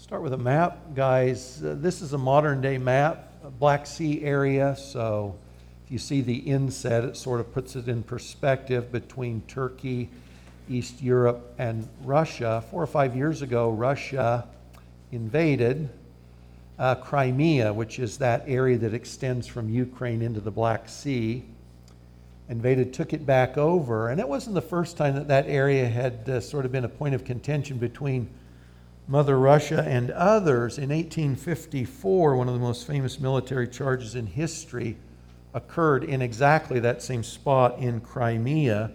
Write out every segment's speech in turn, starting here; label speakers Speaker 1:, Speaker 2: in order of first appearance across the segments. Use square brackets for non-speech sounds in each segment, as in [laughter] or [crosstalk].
Speaker 1: Start with a map, guys. Uh, this is a modern day map, Black Sea area. So if you see the inset, it sort of puts it in perspective between Turkey, East Europe, and Russia. Four or five years ago, Russia invaded uh, Crimea, which is that area that extends from Ukraine into the Black Sea. Invaded, took it back over, and it wasn't the first time that that area had uh, sort of been a point of contention between Mother Russia and others. In 1854, one of the most famous military charges in history occurred in exactly that same spot in Crimea.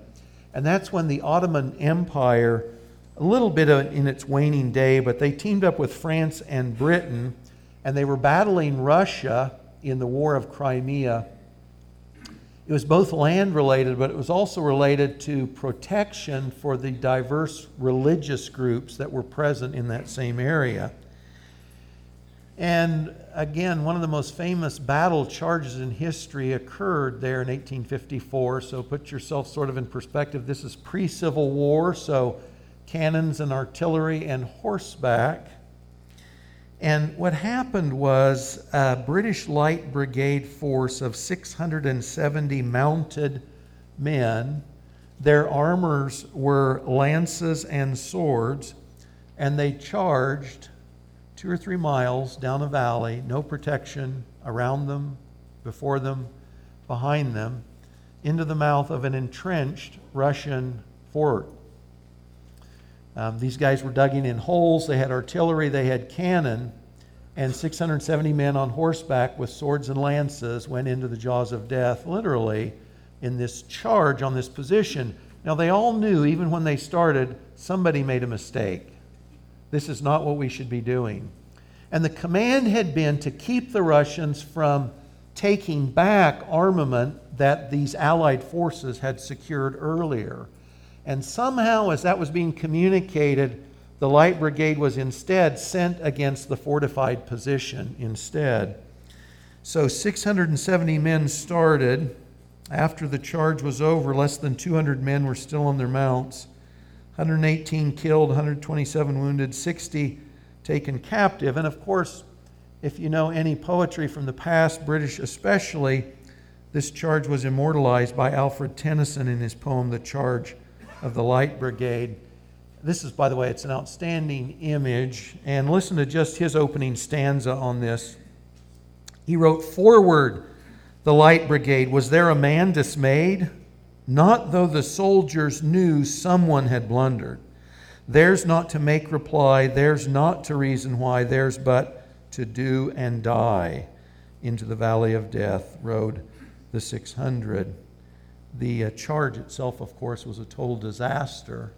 Speaker 1: And that's when the Ottoman Empire, a little bit in its waning day, but they teamed up with France and Britain and they were battling Russia in the War of Crimea. It was both land related, but it was also related to protection for the diverse religious groups that were present in that same area. And again, one of the most famous battle charges in history occurred there in 1854. So put yourself sort of in perspective. This is pre Civil War, so cannons and artillery and horseback. And what happened was a British Light Brigade force of 670 mounted men. Their armors were lances and swords, and they charged two or three miles down a valley, no protection around them, before them, behind them, into the mouth of an entrenched Russian fort. Um, these guys were digging in holes, they had artillery, they had cannon, and 670 men on horseback with swords and lances went into the jaws of death, literally, in this charge on this position. Now, they all knew, even when they started, somebody made a mistake. This is not what we should be doing. And the command had been to keep the Russians from taking back armament that these Allied forces had secured earlier. And somehow, as that was being communicated, the Light Brigade was instead sent against the fortified position instead. So 670 men started. After the charge was over, less than 200 men were still on their mounts. 118 killed, 127 wounded, 60 taken captive. And of course, if you know any poetry from the past, British especially, this charge was immortalized by Alfred Tennyson in his poem, The Charge of the Light Brigade. This is, by the way, it's an outstanding image. And listen to just his opening stanza on this. He wrote, Forward, the Light Brigade. Was there a man dismayed? Not though the soldiers knew someone had blundered. Theirs not to make reply, theirs not to reason why, theirs but to do and die. Into the valley of death rode the 600. The uh, charge itself, of course, was a total disaster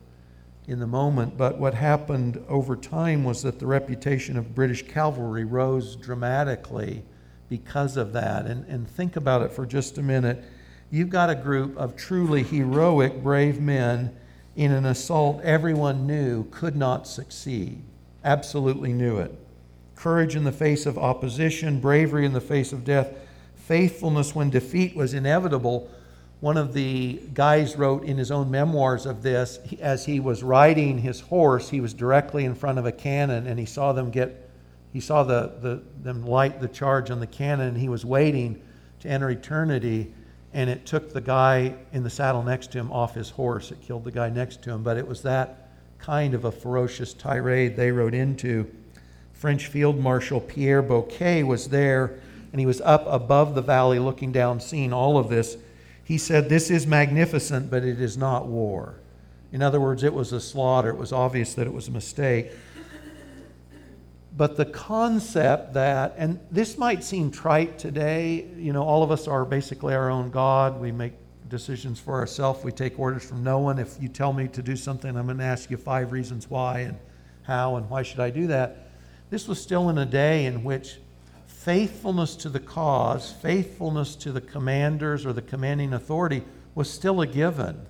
Speaker 1: in the moment, but what happened over time was that the reputation of British cavalry rose dramatically because of that. And, and think about it for just a minute. You've got a group of truly heroic, brave men in an assault everyone knew could not succeed. Absolutely knew it. Courage in the face of opposition, bravery in the face of death, faithfulness when defeat was inevitable one of the guys wrote in his own memoirs of this as he was riding his horse he was directly in front of a cannon and he saw them get he saw the, the them light the charge on the cannon and he was waiting to enter eternity and it took the guy in the saddle next to him off his horse. It killed the guy next to him but it was that kind of a ferocious tirade they rode into. French field marshal pierre Bosquet was there and he was up above the valley looking down seeing all of this he said, This is magnificent, but it is not war. In other words, it was a slaughter. It was obvious that it was a mistake. But the concept that, and this might seem trite today, you know, all of us are basically our own God. We make decisions for ourselves. We take orders from no one. If you tell me to do something, I'm going to ask you five reasons why and how and why should I do that. This was still in a day in which faithfulness to the cause, faithfulness to the commanders or the commanding authority was still a given.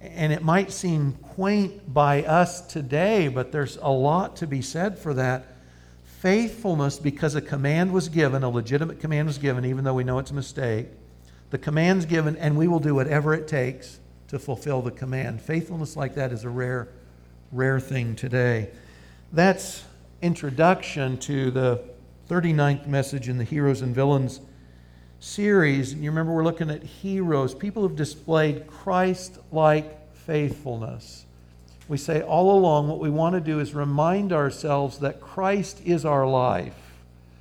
Speaker 1: And it might seem quaint by us today, but there's a lot to be said for that. Faithfulness, because a command was given, a legitimate command was given, even though we know it's a mistake. The command's given, and we will do whatever it takes to fulfill the command. Faithfulness like that is a rare, rare thing today. That's introduction to the 39th message in the Heroes and Villains series. And You remember we're looking at heroes, people who've displayed Christ like faithfulness. We say all along what we want to do is remind ourselves that Christ is our life.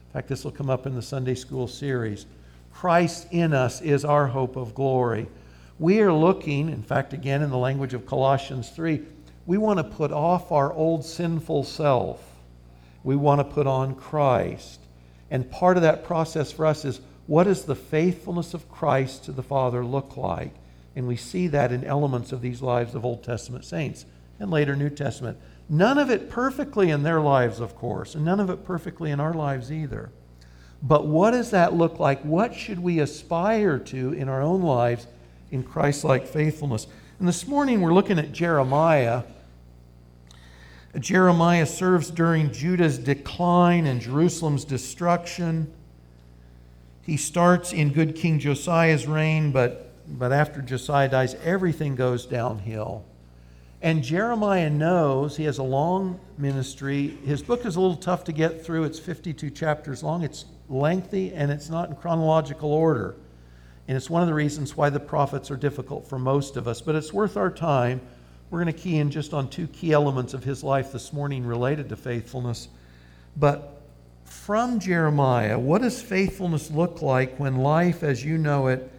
Speaker 1: In fact, this will come up in the Sunday school series. Christ in us is our hope of glory. We are looking, in fact, again in the language of Colossians 3, we want to put off our old sinful self. We want to put on Christ. And part of that process for us is what does the faithfulness of Christ to the Father look like? And we see that in elements of these lives of Old Testament saints and later New Testament. None of it perfectly in their lives, of course, and none of it perfectly in our lives either. But what does that look like? What should we aspire to in our own lives in Christ like faithfulness? And this morning we're looking at Jeremiah. Jeremiah serves during Judah's decline and Jerusalem's destruction. He starts in good King Josiah's reign, but, but after Josiah dies, everything goes downhill. And Jeremiah knows he has a long ministry. His book is a little tough to get through. It's 52 chapters long. It's lengthy and it's not in chronological order. And it's one of the reasons why the prophets are difficult for most of us. But it's worth our time. We're going to key in just on two key elements of his life this morning related to faithfulness. But from Jeremiah, what does faithfulness look like when life as you know it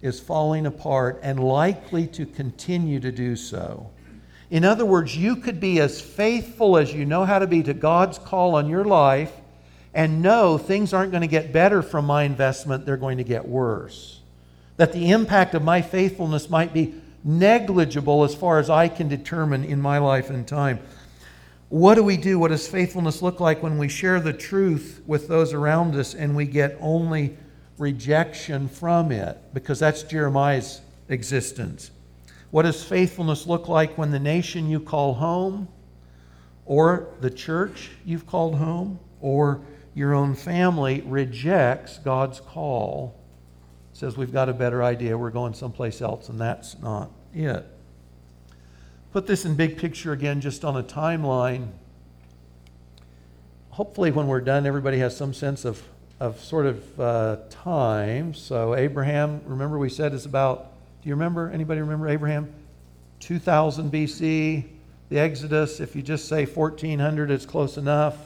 Speaker 1: is falling apart and likely to continue to do so? In other words, you could be as faithful as you know how to be to God's call on your life and know things aren't going to get better from my investment, they're going to get worse. That the impact of my faithfulness might be negligible as far as I can determine in my life and time. What do we do? What does faithfulness look like when we share the truth with those around us and we get only rejection from it? Because that's Jeremiah's existence. What does faithfulness look like when the nation you call home, or the church you've called home, or your own family rejects God's call? Says we've got a better idea, we're going someplace else, and that's not it. Put this in big picture again, just on a timeline. Hopefully, when we're done, everybody has some sense of, of sort of uh, time. So, Abraham, remember we said is about do you remember? Anybody remember Abraham? 2000 BC, the Exodus. If you just say 1400, it's close enough.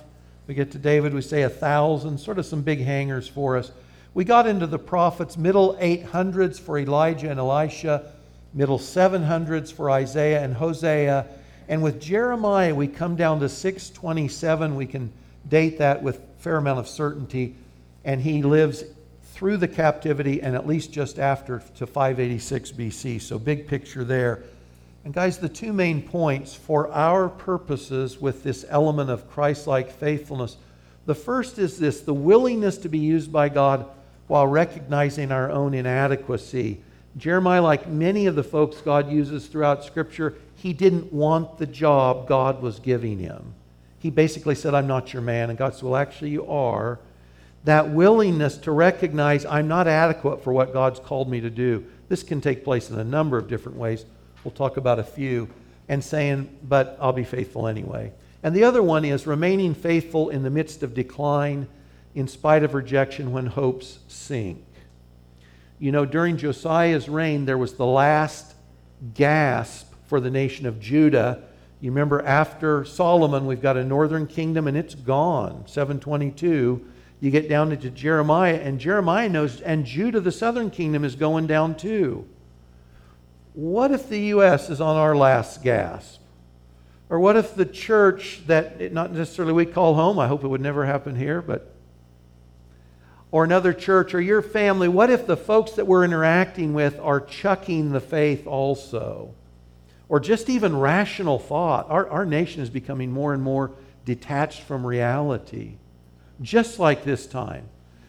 Speaker 1: We get to David, we say 1000, sort of some big hangers for us. We got into the prophets, middle 800s for Elijah and Elisha, middle 700s for Isaiah and Hosea. And with Jeremiah, we come down to 627. We can date that with a fair amount of certainty. And he lives through the captivity and at least just after to 586 BC. So, big picture there. And, guys, the two main points for our purposes with this element of Christ like faithfulness the first is this the willingness to be used by God while recognizing our own inadequacy. Jeremiah, like many of the folks God uses throughout Scripture, he didn't want the job God was giving him. He basically said, I'm not your man. And God said, Well, actually, you are that willingness to recognize I'm not adequate for what God's called me to do. This can take place in a number of different ways. We'll talk about a few. And saying, but I'll be faithful anyway. And the other one is remaining faithful in the midst of decline, in spite of rejection when hopes sink. You know, during Josiah's reign, there was the last gasp for the nation of Judah. You remember after Solomon, we've got a northern kingdom and it's gone, 722 you get down into Jeremiah, and Jeremiah knows, and Judah, the southern kingdom, is going down too. What if the U.S. is on our last gasp? Or what if the church that not necessarily we call home, I hope it would never happen here, but or another church or your family, what if the folks that we're interacting with are chucking the faith also? Or just even rational thought. Our, our nation is becoming more and more detached from reality just like this time,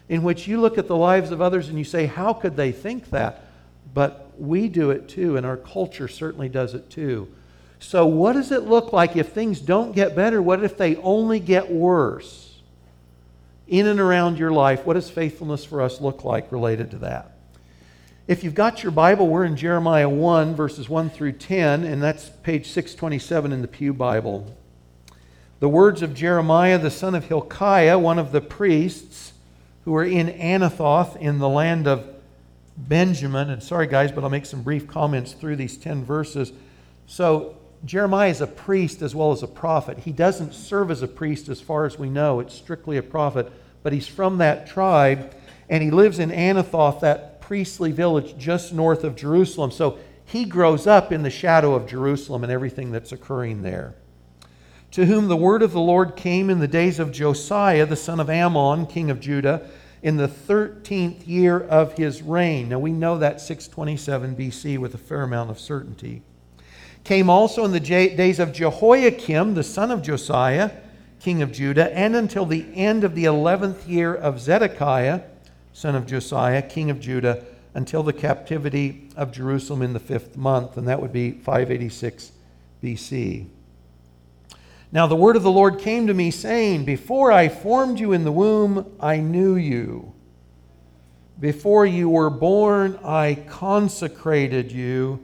Speaker 1: in which you look at the lives of others and you say, How could they think that? But we do it too, and our culture certainly does it too. So, what does it look like if things don't get better? What if they only get worse? In and around your life, what does faithfulness for us look like related to that? If you've got your Bible, we're in Jeremiah 1, verses 1 through 10, and that's page 627 in the Pew Bible. The words of Jeremiah, the son of Hilkiah, one of the priests who were in Anathoth in the land of Benjamin. And sorry, guys, but I'll make some brief comments through these 10 verses. So, Jeremiah is a priest as well as a prophet. He doesn't serve as a priest as far as we know, it's strictly a prophet, but he's from that tribe, and he lives in Anathoth, that priestly village just north of Jerusalem. So, he grows up in the shadow of Jerusalem and everything that's occurring there. To whom the word of the Lord came in the days of Josiah, the son of Amon, king of Judah in the 13th year of his reign. Now we know that 627 BC with a fair amount of certainty. Came also in the days of Jehoiakim, the son of Josiah, king of Judah, and until the end of the 11th year of Zedekiah, son of Josiah, king of Judah, until the captivity of Jerusalem in the fifth month, and that would be 586 BC. Now the word of the Lord came to me, saying, Before I formed you in the womb, I knew you. Before you were born, I consecrated you.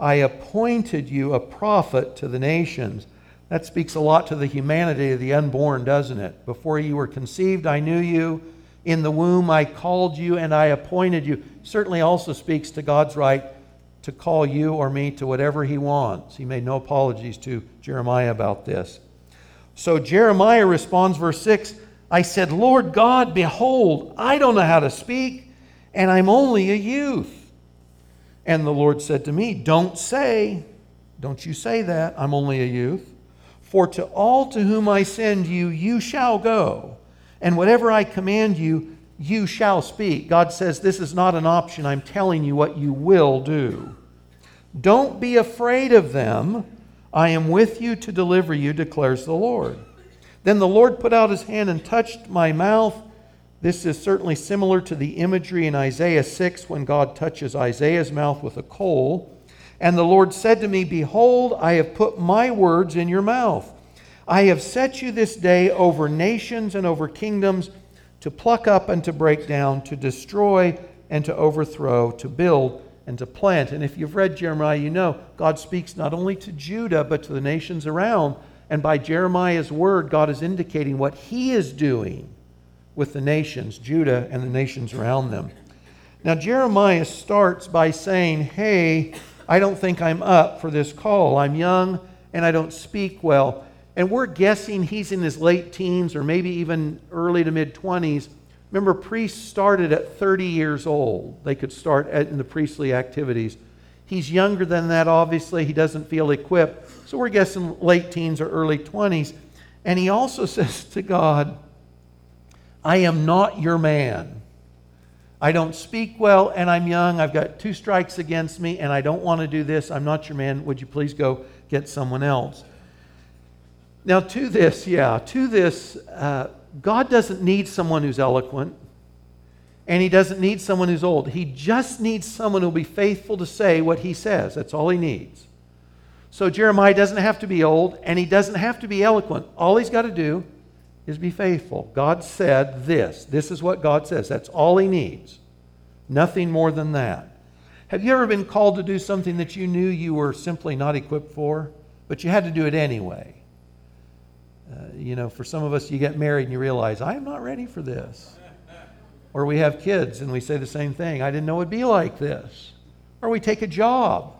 Speaker 1: I appointed you a prophet to the nations. That speaks a lot to the humanity of the unborn, doesn't it? Before you were conceived, I knew you. In the womb, I called you and I appointed you. Certainly also speaks to God's right to call you or me to whatever he wants. He made no apologies to Jeremiah about this. So Jeremiah responds, verse 6 I said, Lord God, behold, I don't know how to speak, and I'm only a youth. And the Lord said to me, Don't say, don't you say that, I'm only a youth. For to all to whom I send you, you shall go, and whatever I command you, you shall speak. God says, This is not an option. I'm telling you what you will do. Don't be afraid of them I am with you to deliver you, declares the Lord. Then the Lord put out his hand and touched my mouth. This is certainly similar to the imagery in Isaiah 6 when God touches Isaiah's mouth with a coal. And the Lord said to me, Behold, I have put my words in your mouth. I have set you this day over nations and over kingdoms to pluck up and to break down, to destroy and to overthrow, to build and to plant. And if you've read Jeremiah, you know God speaks not only to Judah, but to the nations around. And by Jeremiah's word, God is indicating what he is doing with the nations, Judah and the nations around them. Now, Jeremiah starts by saying, Hey, I don't think I'm up for this call. I'm young and I don't speak well. And we're guessing he's in his late teens or maybe even early to mid 20s Remember, priests started at 30 years old. They could start in the priestly activities. He's younger than that, obviously. He doesn't feel equipped. So we're guessing late teens or early 20s. And he also [laughs] says to God, I am not your man. I don't speak well and I'm young. I've got two strikes against me and I don't want to do this. I'm not your man. Would you please go get someone else? Now, to this, yeah, to this, uh, God doesn't need someone who's eloquent, and He doesn't need someone who's old. He just needs someone who'll be faithful to say what He says. That's all He needs. So Jeremiah doesn't have to be old, and he doesn't have to be eloquent. All he's got to do is be faithful. God said this. This is what God says. That's all he needs. Nothing more than that. Have you ever been called to do something that you knew you were simply not equipped for, but you had to do it anyway? Uh, you know, for some of us, you get married and you realize, I am not ready for this. Or we have kids and we say the same thing I didn't know it'd be like this. Or we take a job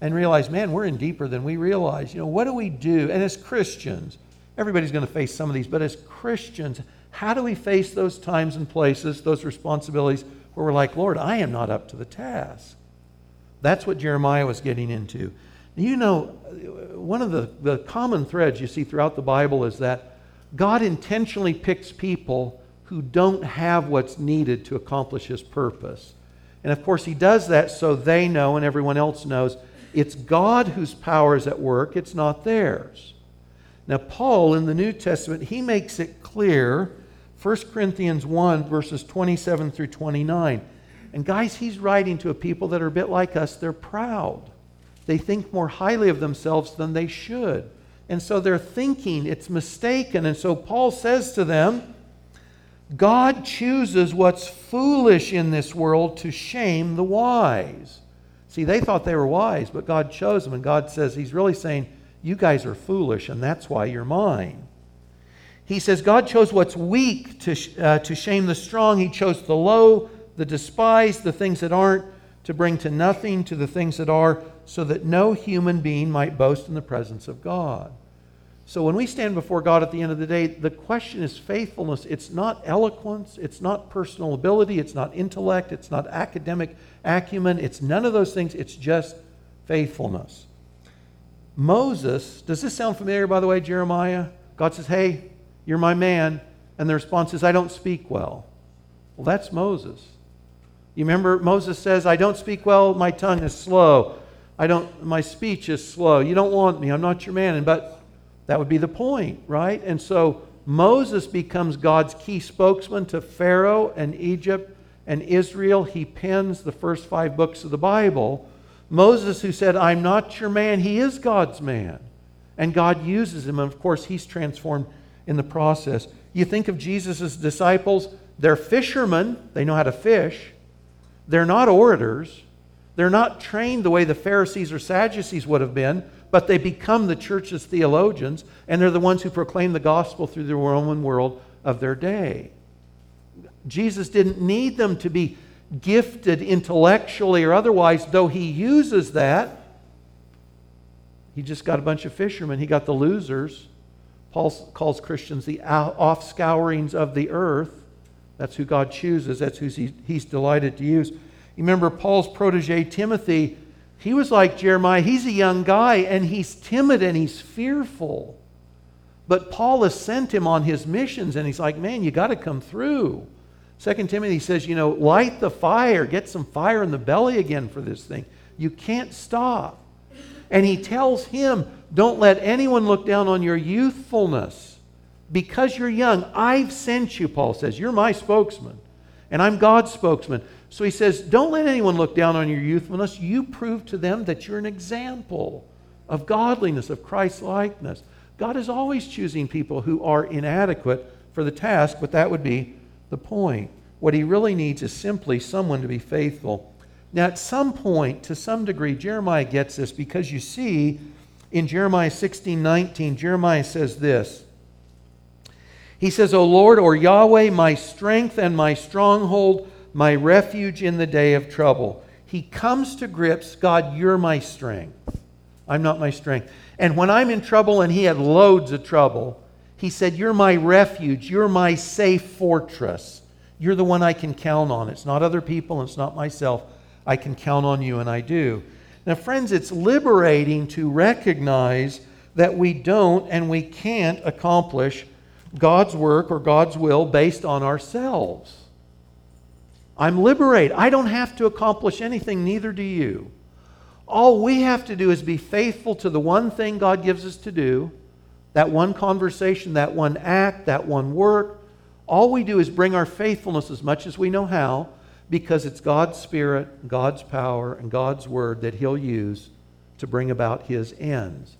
Speaker 1: and realize, man, we're in deeper than we realize. You know, what do we do? And as Christians, everybody's going to face some of these, but as Christians, how do we face those times and places, those responsibilities where we're like, Lord, I am not up to the task? That's what Jeremiah was getting into. You know, one of the, the common threads you see throughout the Bible is that God intentionally picks people who don't have what's needed to accomplish his purpose. And of course, he does that so they know and everyone else knows it's God whose power is at work, it's not theirs. Now, Paul in the New Testament, he makes it clear, 1 Corinthians 1, verses 27 through 29. And guys, he's writing to a people that are a bit like us, they're proud. They think more highly of themselves than they should. And so they're thinking, it's mistaken. And so Paul says to them, God chooses what's foolish in this world to shame the wise. See, they thought they were wise, but God chose them. And God says, He's really saying, You guys are foolish, and that's why you're mine. He says God chose what's weak to, uh, to shame the strong. He chose the low, the despised, the things that aren't, to bring to nothing to the things that are, so that no human being might boast in the presence of God. So when we stand before God at the end of the day, the question is faithfulness. It's not eloquence, it's not personal ability, it's not intellect, it's not academic acumen, it's none of those things, it's just faithfulness. Moses, does this sound familiar, by the way, Jeremiah? God says, Hey, you're my man. And the response is, I don't speak well. Well, that's Moses. You remember Moses says, I don't speak well, my tongue is slow. I don't my speech is slow. You don't want me. I'm not your man. And but that would be the point, right? And so Moses becomes God's key spokesman to Pharaoh and Egypt and Israel. He pens the first five books of the Bible. Moses, who said, I'm not your man, he is God's man. And God uses him. And of course, he's transformed in the process. You think of Jesus' disciples, they're fishermen, they know how to fish. They're not orators. They're not trained the way the Pharisees or Sadducees would have been, but they become the church's theologians, and they're the ones who proclaim the gospel through the Roman world of their day. Jesus didn't need them to be gifted intellectually or otherwise, though he uses that. He just got a bunch of fishermen, he got the losers. Paul calls Christians the offscourings of the earth. That's who God chooses, that's who he's delighted to use. You remember Paul's protege, Timothy, he was like Jeremiah. He's a young guy and he's timid and he's fearful. But Paul has sent him on his missions and he's like, man, you got to come through. Second Timothy says, you know, light the fire, get some fire in the belly again for this thing. You can't stop. And he tells him, don't let anyone look down on your youthfulness. Because you're young, I've sent you, Paul says. You're my spokesman, and I'm God's spokesman. So he says, Don't let anyone look down on your youthfulness. You prove to them that you're an example of godliness, of Christ likeness. God is always choosing people who are inadequate for the task, but that would be the point. What he really needs is simply someone to be faithful. Now, at some point, to some degree, Jeremiah gets this because you see in Jeremiah 16 19, Jeremiah says this. He says, O Lord, or Yahweh, my strength and my stronghold, my refuge in the day of trouble. He comes to grips, God, you're my strength. I'm not my strength. And when I'm in trouble, and he had loads of trouble, he said, You're my refuge. You're my safe fortress. You're the one I can count on. It's not other people, it's not myself. I can count on you, and I do. Now, friends, it's liberating to recognize that we don't and we can't accomplish God's work or God's will based on ourselves. I'm liberated. I don't have to accomplish anything, neither do you. All we have to do is be faithful to the one thing God gives us to do, that one conversation, that one act, that one work. All we do is bring our faithfulness as much as we know how because it's God's Spirit, God's power, and God's Word that He'll use to bring about His ends.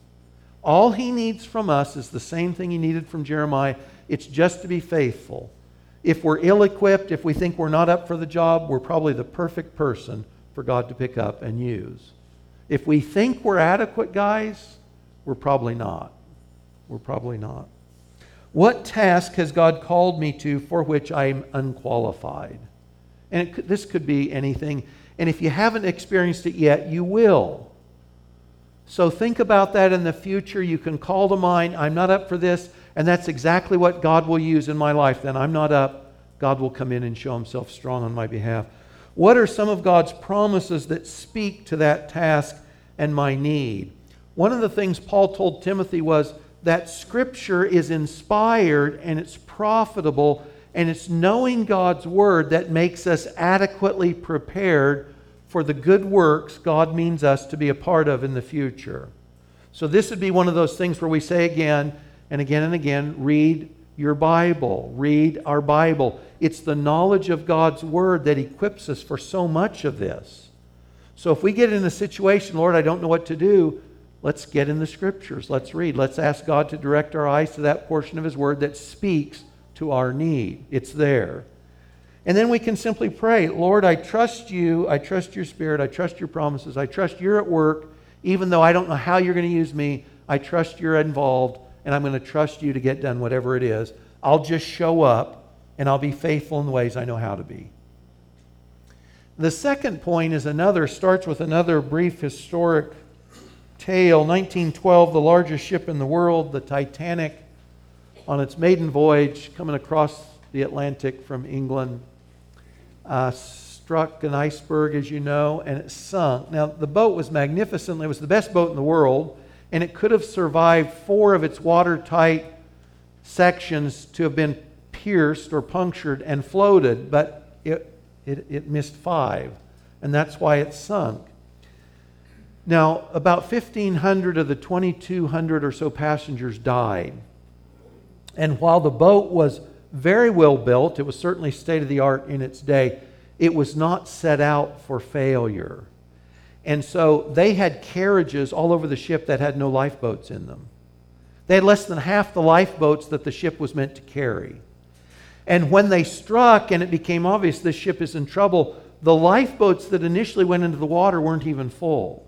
Speaker 1: All He needs from us is the same thing He needed from Jeremiah it's just to be faithful. If we're ill equipped, if we think we're not up for the job, we're probably the perfect person for God to pick up and use. If we think we're adequate, guys, we're probably not. We're probably not. What task has God called me to for which I'm unqualified? And this could be anything. And if you haven't experienced it yet, you will. So think about that in the future. You can call to mind, I'm not up for this, and that's exactly what God will use in my life. Then I'm not up. God will come in and show himself strong on my behalf. What are some of God's promises that speak to that task and my need? One of the things Paul told Timothy was that Scripture is inspired and it's profitable and it's knowing God's Word that makes us adequately prepared for the good works God means us to be a part of in the future. So, this would be one of those things where we say again and again and again read your Bible, read our Bible. It's the knowledge of God's Word that equips us for so much of this. So, if we get in a situation, Lord, I don't know what to do, let's get in the Scriptures. Let's read. Let's ask God to direct our eyes to that portion of His Word that speaks to our need. It's there. And then we can simply pray, Lord, I trust you. I trust your spirit. I trust your promises. I trust you're at work. Even though I don't know how you're going to use me, I trust you're involved, and I'm going to trust you to get done whatever it is. I'll just show up and I'll be faithful in the ways I know how to be. The second point is another, starts with another brief historic tale. 1912, the largest ship in the world, the Titanic, on its maiden voyage coming across the Atlantic from England, uh, struck an iceberg, as you know, and it sunk. Now, the boat was magnificent. It was the best boat in the world, and it could have survived four of its watertight sections to have been pierced or punctured and floated, but it it, it missed five, and that's why it sunk. Now, about 1,500 of the 2,200 or so passengers died. And while the boat was very well built, it was certainly state of the art in its day, it was not set out for failure. And so they had carriages all over the ship that had no lifeboats in them. They had less than half the lifeboats that the ship was meant to carry. And when they struck and it became obvious this ship is in trouble, the lifeboats that initially went into the water weren't even full.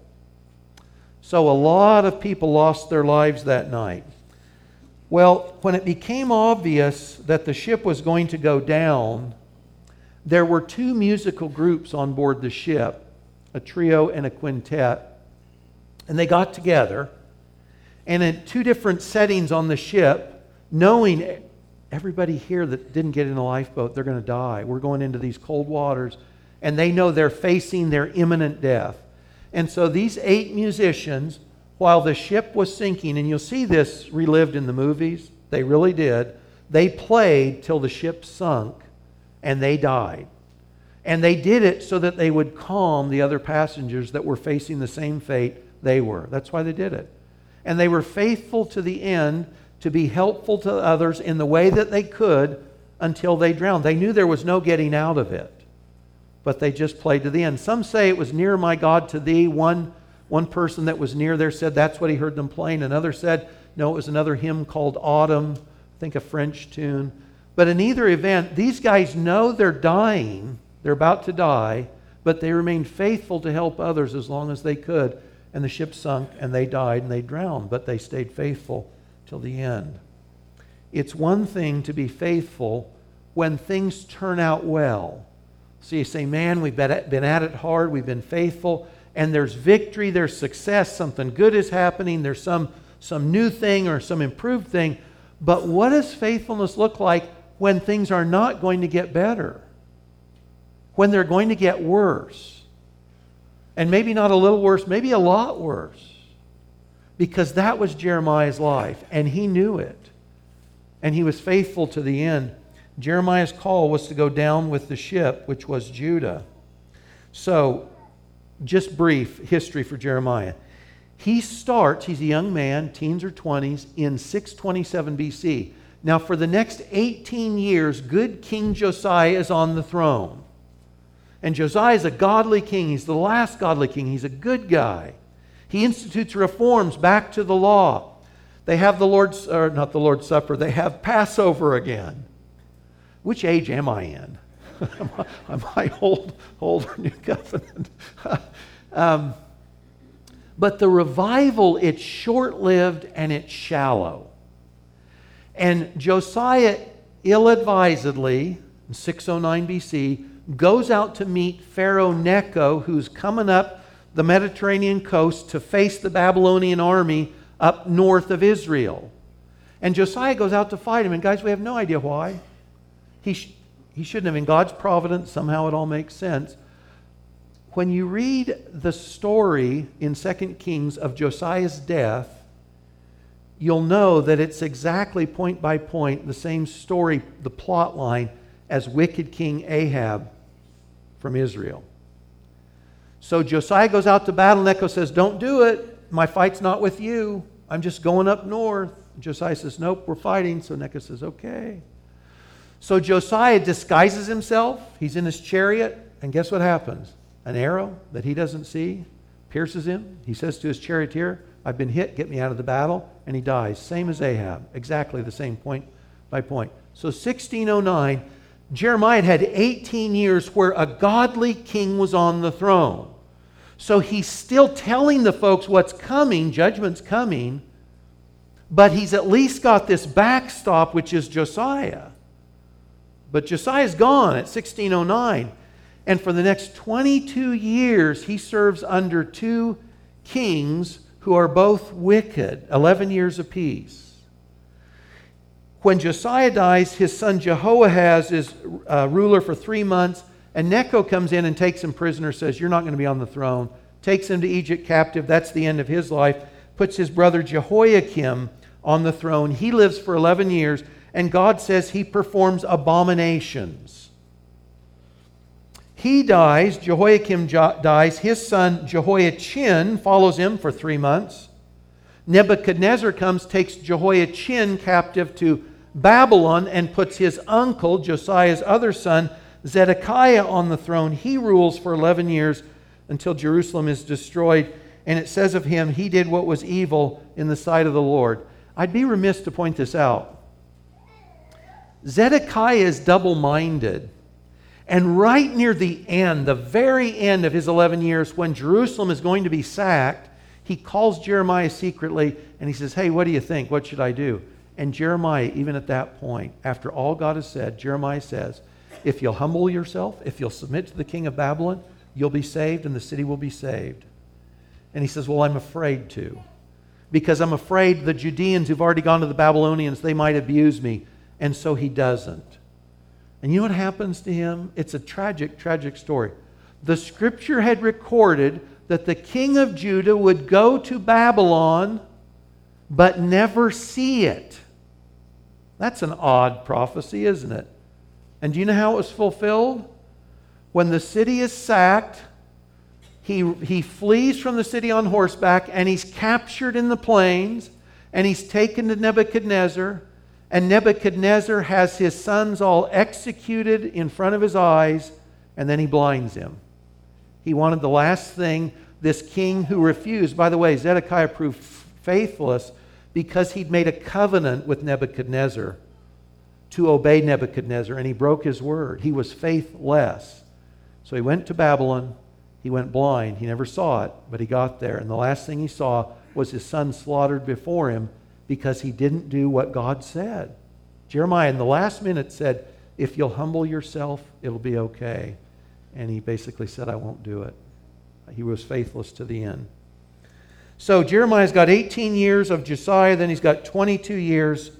Speaker 1: So a lot of people lost their lives that night. Well, when it became obvious that the ship was going to go down, there were two musical groups on board the ship a trio and a quintet. And they got together, and in two different settings on the ship, knowing everybody here that didn't get in a lifeboat, they're going to die. We're going into these cold waters. And they know they're facing their imminent death. And so these eight musicians, while the ship was sinking, and you'll see this relived in the movies, they really did, they played till the ship sunk and they died. And they did it so that they would calm the other passengers that were facing the same fate they were. That's why they did it. And they were faithful to the end to be helpful to others in the way that they could until they drowned. They knew there was no getting out of it, but they just played to the end. Some say it was near my God to thee. One, one person that was near there said that's what he heard them playing. Another said, no, it was another hymn called Autumn, I think a French tune. But in either event, these guys know they're dying, they're about to die, but they remained faithful to help others as long as they could. And the ship sunk and they died and they drowned, but they stayed faithful till the end. It's one thing to be faithful when things turn out well. So you say, man, we've been at it hard, we've been faithful, and there's victory, there's success, something good is happening, there's some, some new thing or some improved thing. But what does faithfulness look like when things are not going to get better? When they're going to get worse? And maybe not a little worse, maybe a lot worse because that was Jeremiah's life, and he knew it. And he was faithful to the end. Jeremiah's call was to go down with the ship, which was Judah. So, just brief history for Jeremiah. He starts, he's a young man, teens or 20s, in 627 BC. Now, for the next 18 years, good King Josiah is on the throne. And Josiah is a godly king. He's the last godly king. He's a good guy. He institutes reforms back to the law. They have the Lord's, or not the Lord's Supper, they have Passover again. Which age am I in? [laughs] am I old, old or new covenant? [laughs] um, but the revival, it's short lived and it's shallow. And Josiah, ill advisedly, in 609 BC, goes out to meet Pharaoh Necho, who's coming up the Mediterranean coast to face the Babylonian army up north of Israel. And Josiah goes out to fight him. And guys, we have no idea why. He, sh- he shouldn't have. In God's providence, somehow it all makes sense. When you read the story in 2 Kings of Josiah's death, you'll know that it's exactly point by point the same story, the plot line, as wicked King Ahab from Israel. So Josiah goes out to battle. Necho says, Don't do it. My fight's not with you. I'm just going up north. Josiah says, Nope, we're fighting. So Necho says, Okay. So Josiah disguises himself. He's in his chariot. And guess what happens? An arrow that he doesn't see pierces him. He says to his charioteer, I've been hit. Get me out of the battle. And he dies. Same as Ahab. Exactly the same point by point. So 1609, Jeremiah had 18 years where a godly king was on the throne. So he's still telling the folks what's coming, judgment's coming, But he's at least got this backstop, which is Josiah. But Josiah's gone at 1609. And for the next 22 years, he serves under two kings who are both wicked, 11 years apiece. When Josiah dies, his son Jehoahaz is uh, ruler for three months, and Necho comes in and takes him prisoner, says, You're not going to be on the throne. Takes him to Egypt captive. That's the end of his life. Puts his brother Jehoiakim on the throne. He lives for 11 years, and God says he performs abominations. He dies, Jehoiakim dies, his son Jehoiachin follows him for three months. Nebuchadnezzar comes, takes Jehoiachin captive to Babylon, and puts his uncle, Josiah's other son, Zedekiah, on the throne. He rules for 11 years until Jerusalem is destroyed. And it says of him, he did what was evil in the sight of the Lord. I'd be remiss to point this out. Zedekiah is double minded. And right near the end, the very end of his 11 years, when Jerusalem is going to be sacked, he calls Jeremiah secretly and he says, Hey, what do you think? What should I do? And Jeremiah, even at that point, after all God has said, Jeremiah says, If you'll humble yourself, if you'll submit to the king of Babylon, you'll be saved and the city will be saved. And he says, Well, I'm afraid to. Because I'm afraid the Judeans who've already gone to the Babylonians, they might abuse me. And so he doesn't. And you know what happens to him? It's a tragic, tragic story. The scripture had recorded that the king of Judah would go to Babylon but never see it. That's an odd prophecy, isn't it? And do you know how it was fulfilled? When the city is sacked, he, he flees from the city on horseback and he's captured in the plains and he's taken to Nebuchadnezzar and Nebuchadnezzar has his sons all executed in front of his eyes, and then he blinds him. He wanted the last thing this king who refused. By the way, Zedekiah proved faithless because he'd made a covenant with Nebuchadnezzar to obey Nebuchadnezzar, and he broke his word. He was faithless. So he went to Babylon. He went blind. He never saw it, but he got there. And the last thing he saw was his son slaughtered before him because he didn't do what God said. Jeremiah, in the last minute, said, If you'll humble yourself, it'll be okay. And he basically said, I won't do it. He was faithless to the end. So Jeremiah's got 18 years of Josiah, then he's got 22 years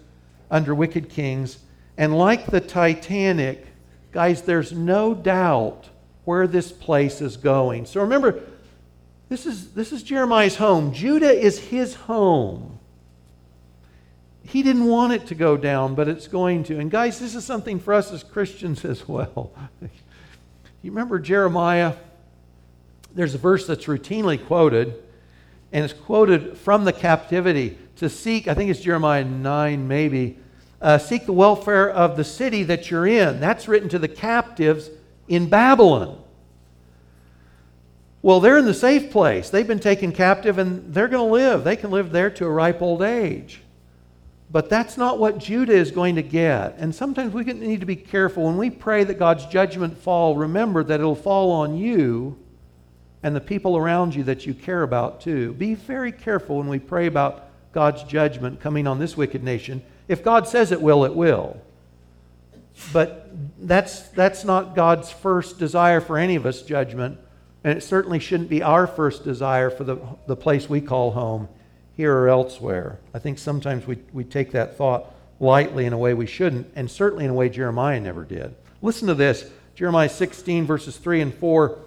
Speaker 1: under wicked kings. And like the Titanic, guys, there's no doubt where this place is going. So remember, this is, this is Jeremiah's home. Judah is his home he didn't want it to go down, but it's going to. And guys, this is something for us as Christians as well. [laughs] you remember Jeremiah? There's a verse that's routinely quoted, and it's quoted from the captivity to seek, I think it's Jeremiah 9 maybe, uh, seek the welfare of the city that you're in. That's written to the captives in Babylon. Well, they're in the safe place. They've been taken captive and they're going to live. They can live there to a ripe old age. But that's not what Judah is going to get. And sometimes we need to be careful. When we pray that God's judgment fall, remember that it'll fall on you and the people around you that you care about too. Be very careful when we pray about God's judgment coming on this wicked nation. If God says it will, it will. But that's, that's not God's first desire for any of us, judgment. And it certainly shouldn't be our first desire for the, the place we call home here or elsewhere. I think sometimes we, we take that thought lightly in a way we shouldn't, and certainly in a way Jeremiah never did. Listen to this Jeremiah 16, verses 3 and 4.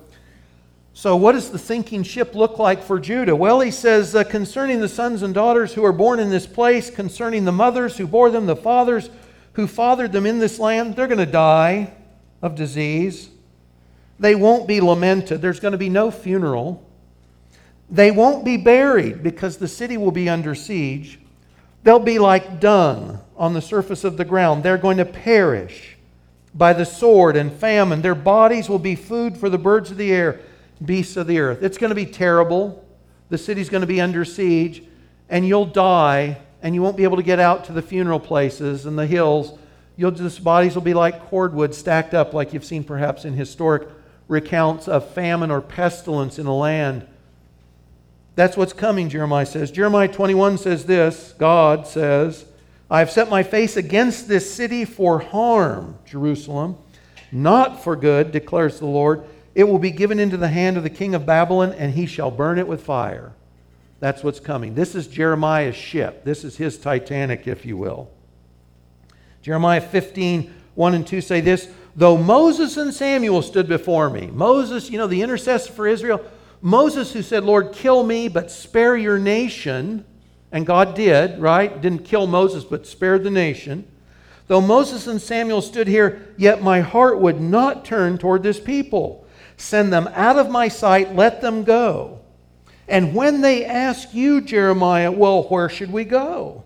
Speaker 1: So, what does the sinking ship look like for Judah? Well, he says, uh, concerning the sons and daughters who are born in this place, concerning the mothers who bore them, the fathers who fathered them in this land, they're going to die of disease. They won't be lamented. There's going to be no funeral. They won't be buried because the city will be under siege. They'll be like dung on the surface of the ground. They're going to perish by the sword and famine. Their bodies will be food for the birds of the air, beasts of the earth. It's going to be terrible. The city's going to be under siege, and you'll die, and you won't be able to get out to the funeral places and the hills. You'll just bodies will be like cordwood stacked up, like you've seen perhaps in historic recounts of famine or pestilence in a land That's what's coming, Jeremiah says. Jeremiah 21 says this God says, I have set my face against this city for harm, Jerusalem, not for good, declares the Lord. It will be given into the hand of the king of Babylon, and he shall burn it with fire. That's what's coming. This is Jeremiah's ship. This is his Titanic, if you will. Jeremiah 15, 1 and 2 say this Though Moses and Samuel stood before me, Moses, you know, the intercessor for Israel, Moses who said, Lord, kill me, but spare your nation, and God did, right? Didn't kill Moses, but spared the nation. Though Moses and Samuel stood here, yet my heart would not turn toward this people. Send them out of my sight, let them go. And when they ask you, Jeremiah, well, where should we go?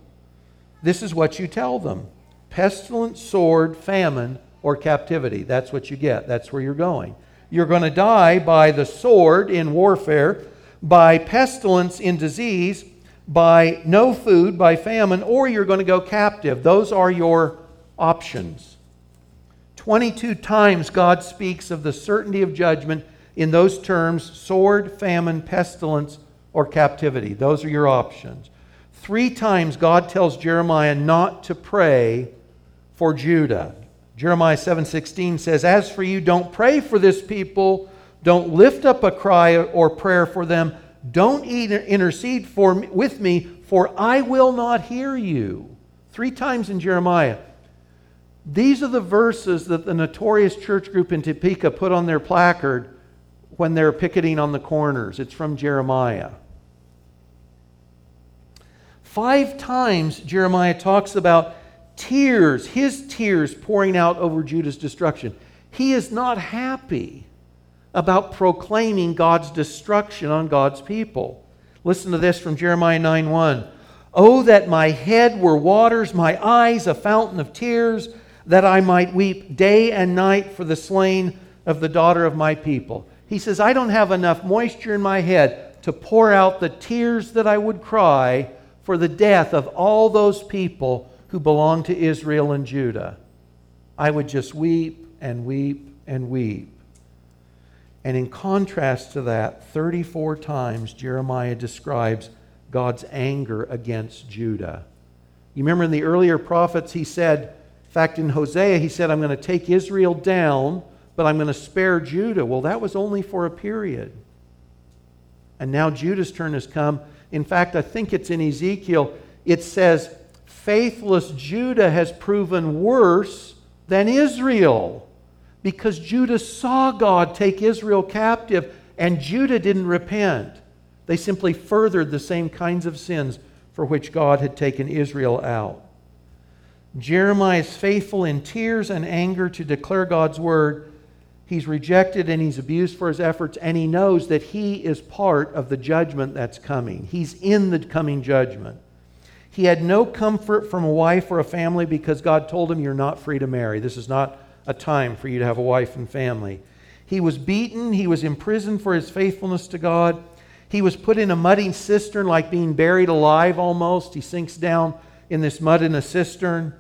Speaker 1: This is what you tell them pestilence, sword, famine, or captivity. That's what you get. That's where you're going. You're going to die by the sword in warfare, by pestilence in disease, by no food, by famine, or you're going to go captive. Those are your options. 22 times God speaks of the certainty of judgment in those terms sword, famine, pestilence, or captivity. Those are your options. Three times God tells Jeremiah not to pray for Judah. Jeremiah 7:16 says, "As for you, don't pray for this people, don't lift up a cry or prayer for them, don't intercede for with me, for I will not hear you." Three times in Jeremiah. These are the verses that the notorious church group in Topeka put on their placard when they're picketing on the corners. It's from Jeremiah. Five times Jeremiah talks about tears, his tears pouring out over Judah's destruction. He is not happy about proclaiming God's destruction on God's people. Listen to this from Jeremiah 9 1. Oh, that my head were waters, my eyes a fountain of tears, that I might weep day and night for the slain of the daughter of my people. He says, I don't have enough moisture in my head to pour out the tears that I would cry for the death of all those people who belong to Israel and Judah. I would just weep and weep and weep. And in contrast to that, 34 times Jeremiah describes God's anger against Judah. You remember in the earlier prophets, he said, in fact, in Hosea, he said, I'm going to take Israel down, but I'm going to spare Judah. Well, that was only for a period. And now Judah's turn has come. In fact, I think it's in Ezekiel, it says, faithless Judah has proven worse than Israel because Judah saw God take Israel captive and Judah didn't repent. They simply furthered the same kinds of sins for which God had taken Israel out. Jeremiah is faithful in tears and anger to declare God's word. He's rejected and he's abused for his efforts, and he knows that he is part of the judgment that's coming. He's in the coming judgment. He had no comfort from a wife or a family because God told him, You're not free to marry. This is not a time for you to have a wife and family. He was beaten. He was imprisoned for his faithfulness to God. He was put in a muddy cistern, like being buried alive almost. He sinks down in this mud in a cistern.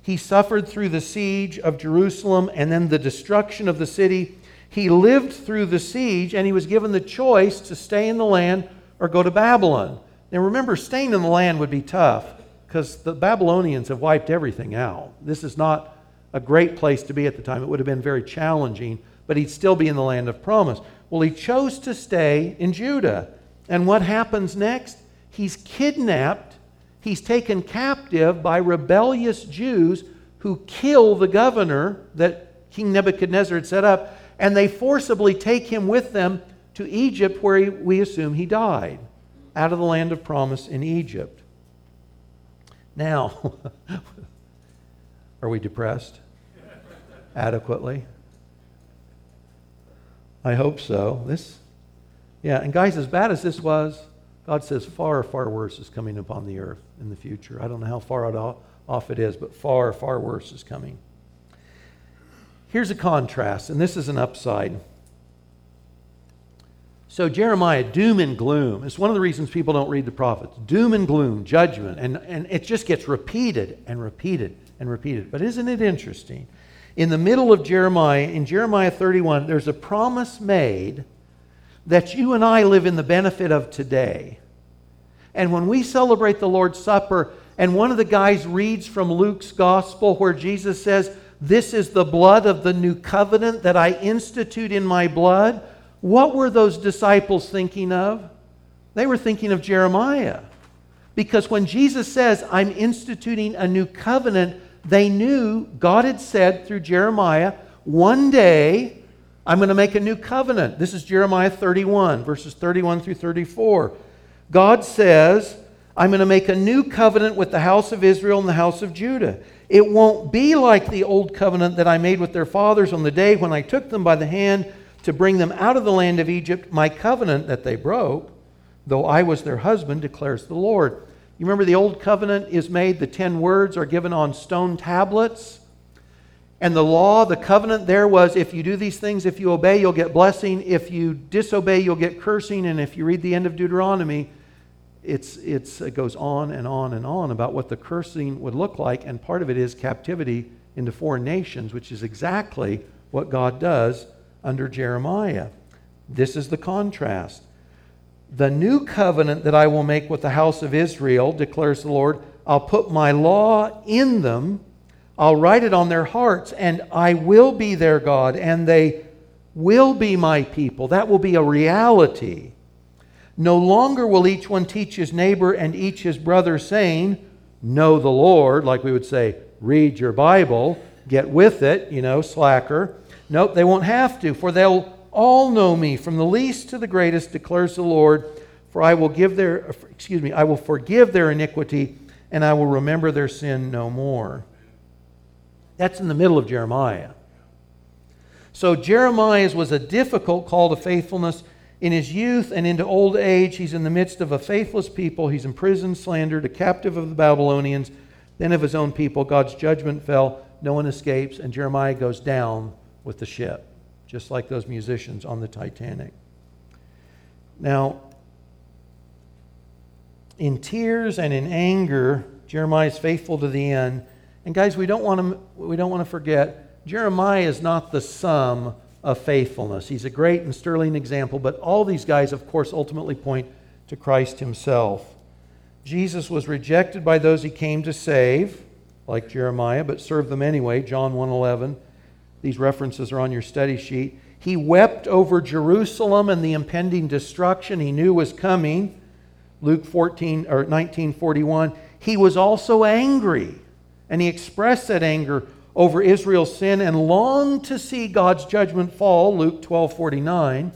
Speaker 1: He suffered through the siege of Jerusalem and then the destruction of the city. He lived through the siege and he was given the choice to stay in the land or go to Babylon. Now remember, staying in the land would be tough because the Babylonians have wiped everything out. This is not a great place to be at the time. It would have been very challenging, but he'd still be in the land of promise. Well, he chose to stay in Judah. And what happens next? He's kidnapped, he's taken captive by rebellious Jews who kill the governor that King Nebuchadnezzar had set up, and they forcibly take him with them to Egypt, where he, we assume he died out of the land of promise in Egypt. Now, [laughs] are we depressed? Adequately? I hope so. This, yeah, and guys, as bad as this was, God says far, far worse is coming upon the earth in the future. I don't know how far off it is, but far, far worse is coming. Here's a contrast, and this is an upside. So, Jeremiah, doom and gloom. It's one of the reasons people don't read the prophets. Doom and gloom, judgment. And, and it just gets repeated and repeated and repeated. But isn't it interesting? In the middle of Jeremiah, in Jeremiah 31, there's a promise made that you and I live in the benefit of today. And when we celebrate the Lord's Supper, and one of the guys reads from Luke's gospel where Jesus says, This is the blood of the new covenant that I institute in my blood. What were those disciples thinking of? They were thinking of Jeremiah. Because when Jesus says, I'm instituting a new covenant, they knew God had said through Jeremiah, one day I'm going to make a new covenant. This is Jeremiah 31, verses 31 through 34. God says, I'm going to make a new covenant with the house of Israel and the house of Judah. It won't be like the old covenant that I made with their fathers on the day when I took them by the hand to bring them out of the land of Egypt, my covenant that they broke, though I was their husband, declares the Lord. You remember the old covenant is made, the ten words are given on stone tablets. And the law, the covenant there was if you do these things, if you obey, you'll get blessing. If you disobey, you'll get cursing. And if you read the end of Deuteronomy, it's, it's, it goes on and on and on about what the cursing would look like. And part of it is captivity into foreign nations, which is exactly what God does under Jeremiah. This is the contrast. The new covenant that I will make with the house of Israel, declares the Lord, I'll put my law in them, I'll write it on their hearts, and I will be their God, and they will be my people. That will be a reality. No longer will each one teach his neighbor and each his brother, saying, Know the Lord, like we would say, read your Bible, get with it, you know, slacker. Nope, they won't have to, for they'll all know me, from the least to the greatest, declares the Lord. For I will give their, excuse me, I will forgive their iniquity, and I will remember their sin no more. That's in the middle of Jeremiah. So Jeremiah's was a difficult call to faithfulness. In his youth and into old age, he's in the midst of a faithless people. He's imprisoned, slandered, a captive of the Babylonians, then of his own people. God's judgment fell. No one escapes, and Jeremiah goes down with the ship just like those musicians on the Titanic. Now, in tears and in anger, Jeremiah is faithful to the end. And guys, we don't want to, we don't want to forget, Jeremiah is not the sum of faithfulness. He's a great and sterling example, but all these guys, of course, ultimately point to Christ himself. Jesus was rejected by those he came to save, like Jeremiah, but served them anyway, John 1:11. These references are on your study sheet. He wept over Jerusalem and the impending destruction he knew was coming. Luke 14 or 1941. He was also angry, and he expressed that anger over Israel's sin and longed to see God's judgment fall. Luke 12:49.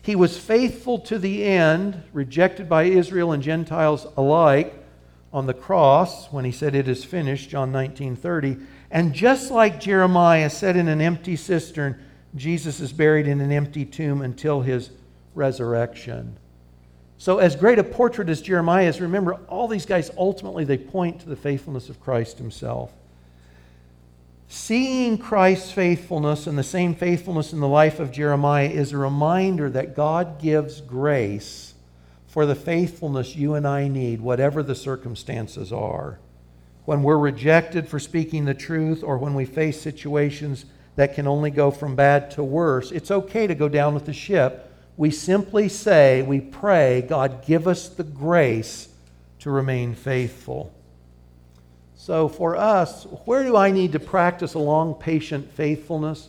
Speaker 1: He was faithful to the end, rejected by Israel and Gentiles alike on the cross when he said it is finished, John 19:30. And just like Jeremiah said in an empty cistern, Jesus is buried in an empty tomb until his resurrection. So, as great a portrait as Jeremiah is, remember, all these guys ultimately they point to the faithfulness of Christ himself. Seeing Christ's faithfulness and the same faithfulness in the life of Jeremiah is a reminder that God gives grace for the faithfulness you and I need, whatever the circumstances are when we're rejected for speaking the truth or when we face situations that can only go from bad to worse, it's okay to go down with the ship. We simply say, we pray, God, give us the grace to remain faithful. So, for us, where do I need to practice a long, patient faithfulness?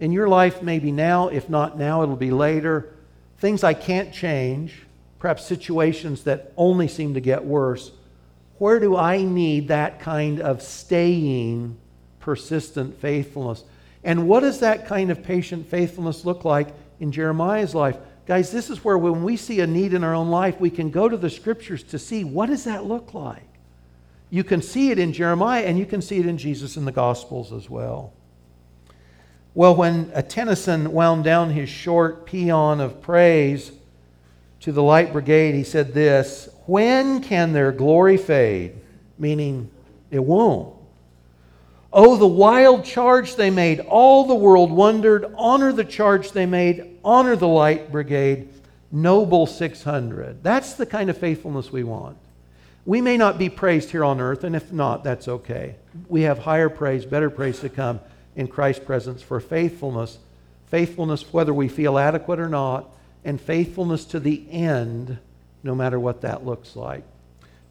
Speaker 1: In your life, maybe now. If not now, it'll be later. Things I can't change, perhaps situations that only seem to get worse. Where do I need that kind of staying, persistent faithfulness? And what does that kind of patient faithfulness look like in Jeremiah's life? Guys, this is where when we see a need in our own life, we can go to the scriptures to see what does that look like? You can see it in Jeremiah and you can see it in Jesus in the Gospels as well. Well, when Tennyson wound down his short paean of praise to the Light Brigade, he said this when can their glory fade? Meaning, it won't. Oh, the wild charge they made. All the world wondered. Honor the charge they made. Honor the light brigade. Noble 600. That's the kind of faithfulness we want. We may not be praised here on earth, and if not, that's okay. We have higher praise, better praise to come in Christ's presence for faithfulness. Faithfulness, whether we feel adequate or not, and faithfulness to the end, no matter what that looks like.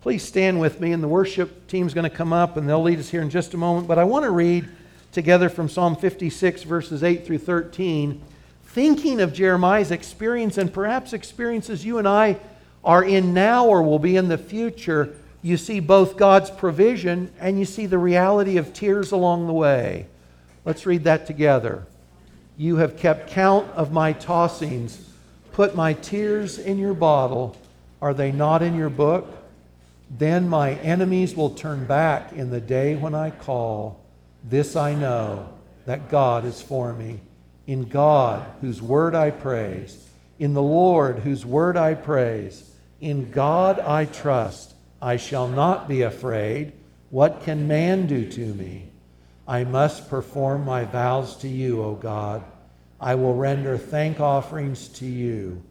Speaker 1: Please stand with me, and the worship team's going to come up and they'll lead us here in just a moment. But I want to read together from Psalm 56, verses 8 through 13, thinking of Jeremiah's experience and perhaps experiences you and I are in now or will be in the future. You see both God's provision and you see the reality of tears along the way. Let's read that together. You have kept count of my tossings, put my tears in your bottle. Are they not in your book? Then my enemies will turn back in the day when I call. This I know, that God is for me. In God, whose word I praise. In the Lord, whose word I praise. In God I trust. I shall not be afraid. What can man do to me? I must perform my vows to you, O God. I will render thank offerings to you,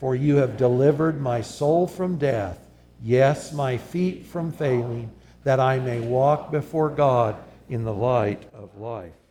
Speaker 1: for you have delivered my soul from death, yes, my feet from failing, that I may walk before God in the light of life.